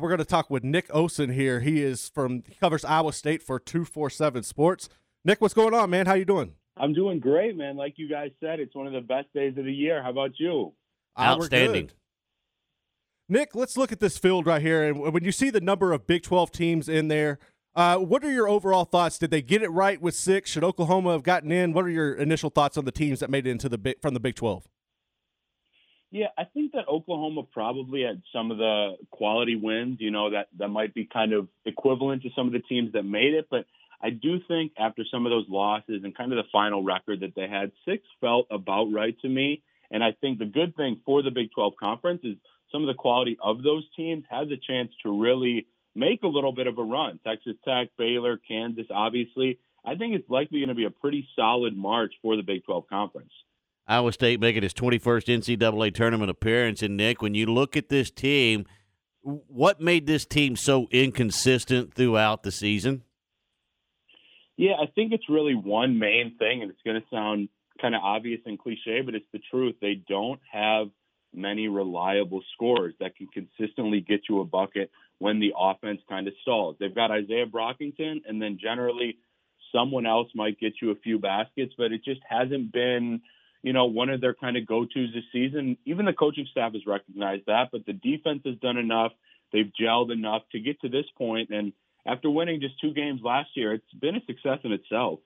We're going to talk with Nick Osen here. He is from he covers Iowa State for 247 Sports. Nick, what's going on, man? How you doing? I'm doing great, man. Like you guys said, it's one of the best days of the year. How about you? Outstanding. Nick, let's look at this field right here. And when you see the number of Big 12 teams in there, uh, what are your overall thoughts? Did they get it right with six? Should Oklahoma have gotten in? What are your initial thoughts on the teams that made it into the big, from the Big 12? Yeah, I think that Oklahoma probably had some of the quality wins, you know, that, that might be kind of equivalent to some of the teams that made it. But I do think after some of those losses and kind of the final record that they had, six felt about right to me. And I think the good thing for the Big 12 conference is some of the quality of those teams has a chance to really make a little bit of a run. Texas Tech, Baylor, Kansas, obviously. I think it's likely going to be a pretty solid March for the Big 12 conference. Iowa State making its 21st NCAA tournament appearance. And Nick, when you look at this team, what made this team so inconsistent throughout the season? Yeah, I think it's really one main thing, and it's going to sound kind of obvious and cliche, but it's the truth. They don't have many reliable scorers that can consistently get you a bucket when the offense kind of stalls. They've got Isaiah Brockington, and then generally someone else might get you a few baskets, but it just hasn't been, you know, one of their kind of go tos this season. Even the coaching staff has recognized that, but the defense has done enough. They've gelled enough to get to this point, and after winning just two games last year, it's been a success in itself.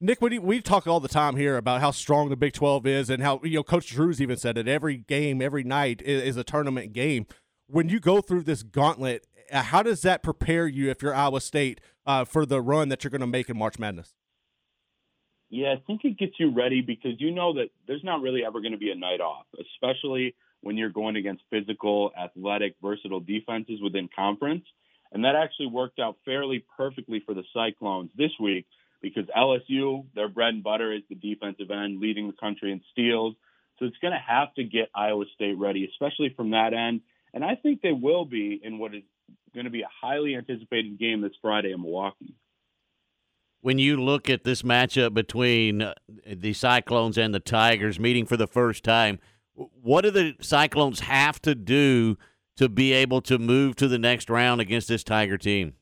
Nick, we, we talk all the time here about how strong the Big 12 is and how, you know, Coach Drew's even said it every game, every night is, is a tournament game. When you go through this gauntlet, uh, how does that prepare you if you're Iowa State uh, for the run that you're going to make in March Madness? Yeah, I think it gets you ready because you know that there's not really ever going to be a night off, especially when you're going against physical, athletic, versatile defenses within conference. And that actually worked out fairly perfectly for the Cyclones this week because LSU, their bread and butter is the defensive end, leading the country in steals. So it's going to have to get Iowa State ready, especially from that end. And I think they will be in what is going to be a highly anticipated game this Friday in Milwaukee. When you look at this matchup between uh, the Cyclones and the Tigers meeting for the first time, what do the Cyclones have to do to be able to move to the next round against this Tiger team?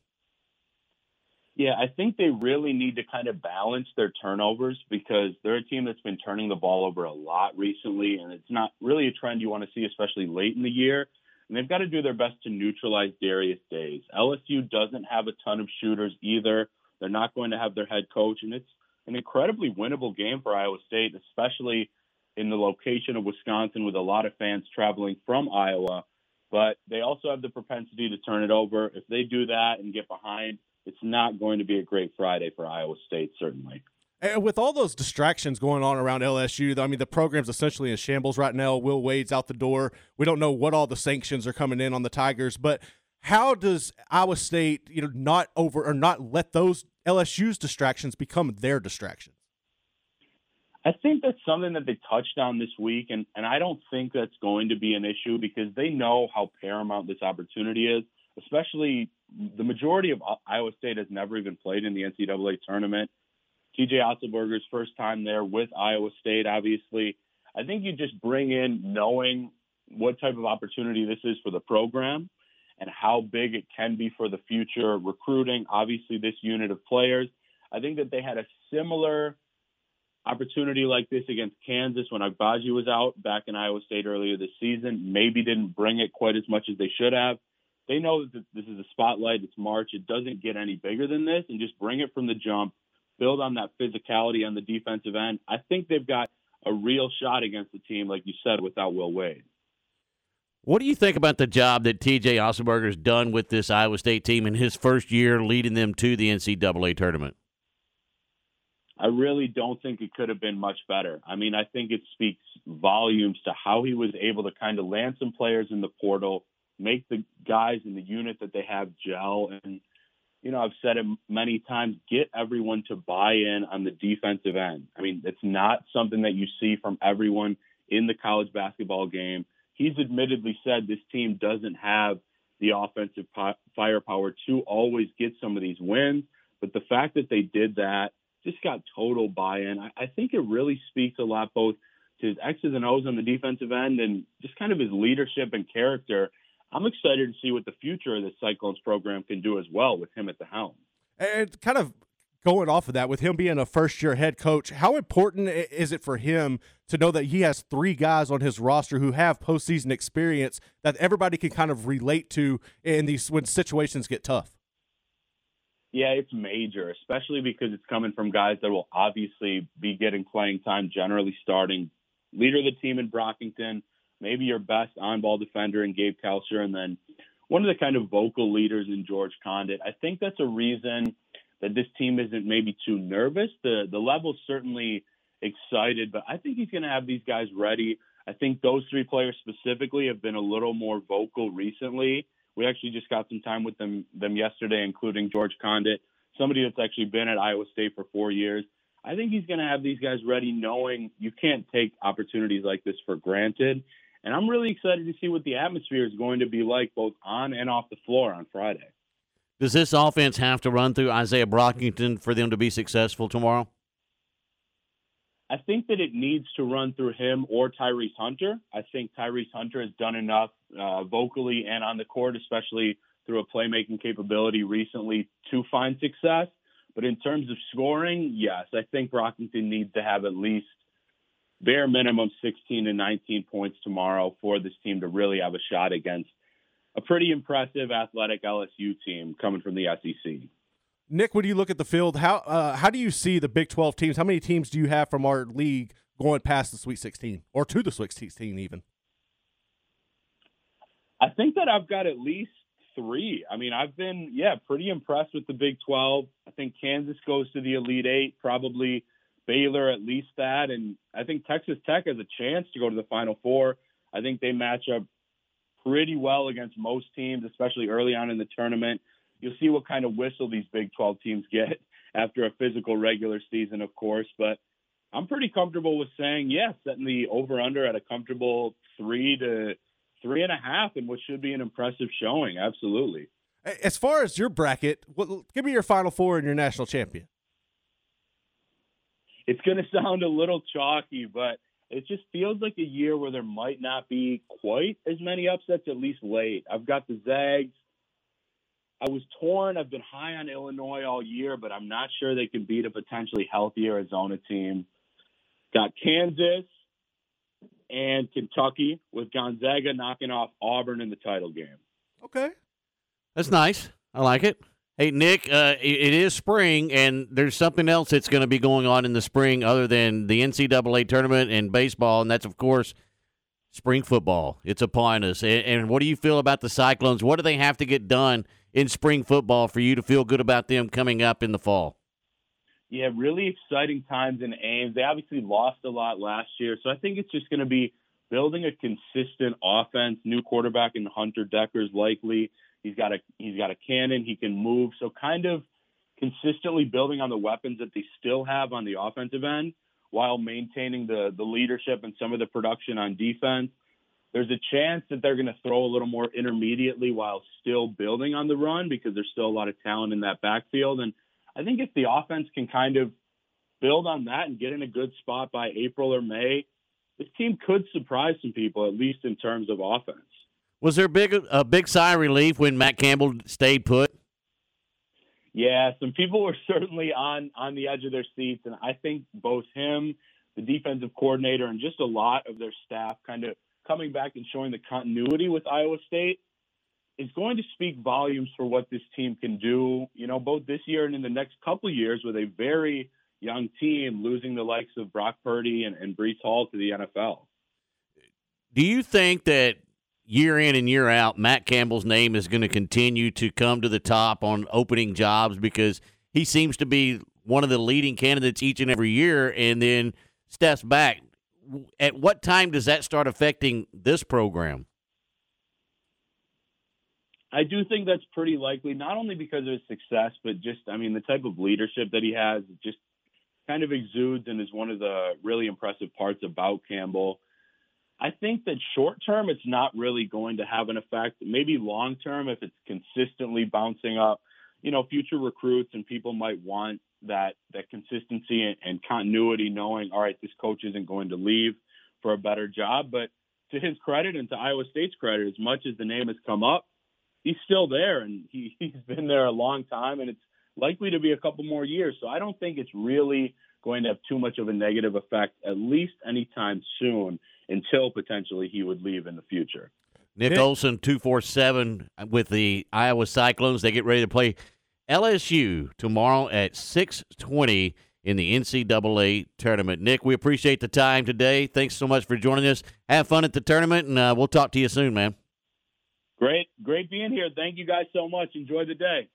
Yeah, I think they really need to kind of balance their turnovers because they're a team that's been turning the ball over a lot recently, and it's not really a trend you want to see, especially late in the year. And they've got to do their best to neutralize Darius Days. LSU doesn't have a ton of shooters either. They're not going to have their head coach, and it's an incredibly winnable game for Iowa State, especially in the location of Wisconsin with a lot of fans traveling from Iowa. But they also have the propensity to turn it over. If they do that and get behind, it's not going to be a great Friday for Iowa State, certainly. And with all those distractions going on around LSU, I mean, the program's essentially in shambles right now. Will Wade's out the door. We don't know what all the sanctions are coming in on the Tigers, but how does Iowa State, you know, not over or not let those LSU's distractions become their distractions? I think that's something that they touched on this week, and, and I don't think that's going to be an issue because they know how paramount this opportunity is, especially the majority of Iowa State has never even played in the NCAA tournament. TJ Otzelberger's first time there with Iowa State, obviously. I think you just bring in knowing what type of opportunity this is for the program and how big it can be for the future recruiting. Obviously, this unit of players. I think that they had a similar opportunity like this against Kansas when Agbaji was out back in Iowa State earlier this season. Maybe didn't bring it quite as much as they should have they know that this is a spotlight. It's March. It doesn't get any bigger than this, and just bring it from the jump. Build on that physicality on the defensive end. I think they've got a real shot against the team, like you said, without Will Wade. What do you think about the job that TJ Otzelberger's done with this Iowa State team in his first year leading them to the NCAA tournament? I really don't think it could have been much better. I mean, I think it speaks volumes to how he was able to kind of land some players in the portal, make the guys in the unit that they have gel. And, you know, I've said it many times get everyone to buy in on the defensive end. I mean, it's not something that you see from everyone in the college basketball game. He's admittedly said this team doesn't have the offensive firepower to always get some of these wins. But the fact that they did that just got total buy in. I, I think it really speaks a lot both to his X's and O's on the defensive end and just kind of his leadership and character I'm excited to see what the future of the Cyclones program can do as well with him at the helm. And kind of going off of that, with him being a first year head coach, how important is it for him to know that he has three guys on his roster who have postseason experience that everybody can kind of relate to in these when situations get tough? Yeah, it's major, especially because it's coming from guys that will obviously be getting playing time, generally starting. Leader of the team in Brockington, maybe your best on ball defender in Gabe Kalscheur, and then one of the kind of vocal leaders in George Conditt. I think that's a reason that this team isn't maybe too nervous. The the level's certainly excited, but I think he's going to have these guys ready. I think those three players specifically have been a little more vocal recently. We actually just got some time with them them yesterday, including George Conditt, somebody that's actually been at Iowa State for four years. I think he's going to have these guys ready, knowing you can't take opportunities like this for granted. And I'm really excited to see what the atmosphere is going to be like, both on and off the floor on Friday. Does this offense have to run through Isaiah Brockington for them to be successful tomorrow? I think that it needs to run through him or Tyrese Hunter. I think Tyrese Hunter has done enough uh, vocally and on the court, especially through a playmaking capability recently, to find success. But in terms of scoring, yes, I think Brockington needs to have at least bare minimum 16 to 19 points tomorrow for this team to really have a shot against a pretty impressive athletic LSU team coming from the SEC. Nick, when you look at the field, how uh, how do you see the Big Twelve teams? How many teams do you have from our league going past the Sweet Sixteen or to the Sweet Sixteen even? I think that I've got at least three. I mean, I've been yeah pretty impressed with the Big Twelve. I think Kansas goes to the Elite Eight, probably Baylor at least that, and I think Texas Tech has a chance to go to the Final Four. I think they match up pretty well against most teams, especially early on in the tournament. You'll see what kind of whistle these Big 12 teams get after a physical regular season, of course. But I'm pretty comfortable with saying, yes, setting the over under at a comfortable three to three and a half and what should be an impressive showing. Absolutely. As far as your bracket, give me your final four and your national champion. It's going to sound a little chalky, but it just feels like a year where there might not be quite as many upsets, at least late. I've got the Zags, I was torn. I've been high on Illinois all year, but I'm not sure they can beat a potentially healthy Arizona team. Got Kansas and Kentucky with Gonzaga knocking off Auburn in the title game. Okay. That's nice. I like it. Hey, Nick, uh, it is spring, and there's something else that's going to be going on in the spring other than the NCAA tournament and baseball, and that's, of course, spring football. It's upon us. And what do you feel about the Cyclones? What do they have to get done in spring football for you to feel good about them coming up in the fall? Yeah, really exciting times in Ames. They obviously lost a lot last year, so I think it's just going to be building a consistent offense. New quarterback in Hunter Dekkers likely. He's got a he's got a cannon. He can move. So kind of consistently building on the weapons that they still have on the offensive end while maintaining the the leadership and some of the production on defense there's a chance that they're going to throw a little more intermediately while still building on the run because there's still a lot of talent in that backfield. And I think if the offense can kind of build on that and get in a good spot by April or May, this team could surprise some people, at least in terms of offense. Was there a big a big sigh of relief when Matt Campbell stayed put? Yeah, some people were certainly on on the edge of their seats, and I think both him, the defensive coordinator, and just a lot of their staff kind of coming back and showing the continuity with Iowa State is going to speak volumes for what this team can do, you know, both this year and in the next couple of years with a very young team losing the likes of Brock Purdy and, and Breece Hall to the NFL. Do you think that year in and year out, Matt Campbell's name is going to continue to come to the top on opening jobs because he seems to be one of the leading candidates each and every year and then steps back at what time does that start affecting this program? I do think that's pretty likely, not only because of his success, but just, I mean, the type of leadership that he has just kind of exudes and is one of the really impressive parts about Campbell. I think that short term, it's not really going to have an effect. Maybe long term, if it's consistently bouncing up, you know, future recruits and people might want that that consistency and, and continuity, knowing all right, this coach isn't going to leave for a better job. But to his credit and to Iowa State's credit, as much as the name has come up, he's still there and he, he's been there a long time and it's likely to be a couple more years. So I don't think it's really going to have too much of a negative effect, at least anytime soon, until potentially he would leave in the future. Nick, Nick Olson, 247 with the Iowa Cyclones. They get ready to play LSU tomorrow at 620 in the NCAA tournament. Nick, we appreciate the time today. Thanks so much for joining us. Have fun at the tournament, and uh, we'll talk to you soon, man. Great. Great being here. Thank you guys so much. Enjoy the day.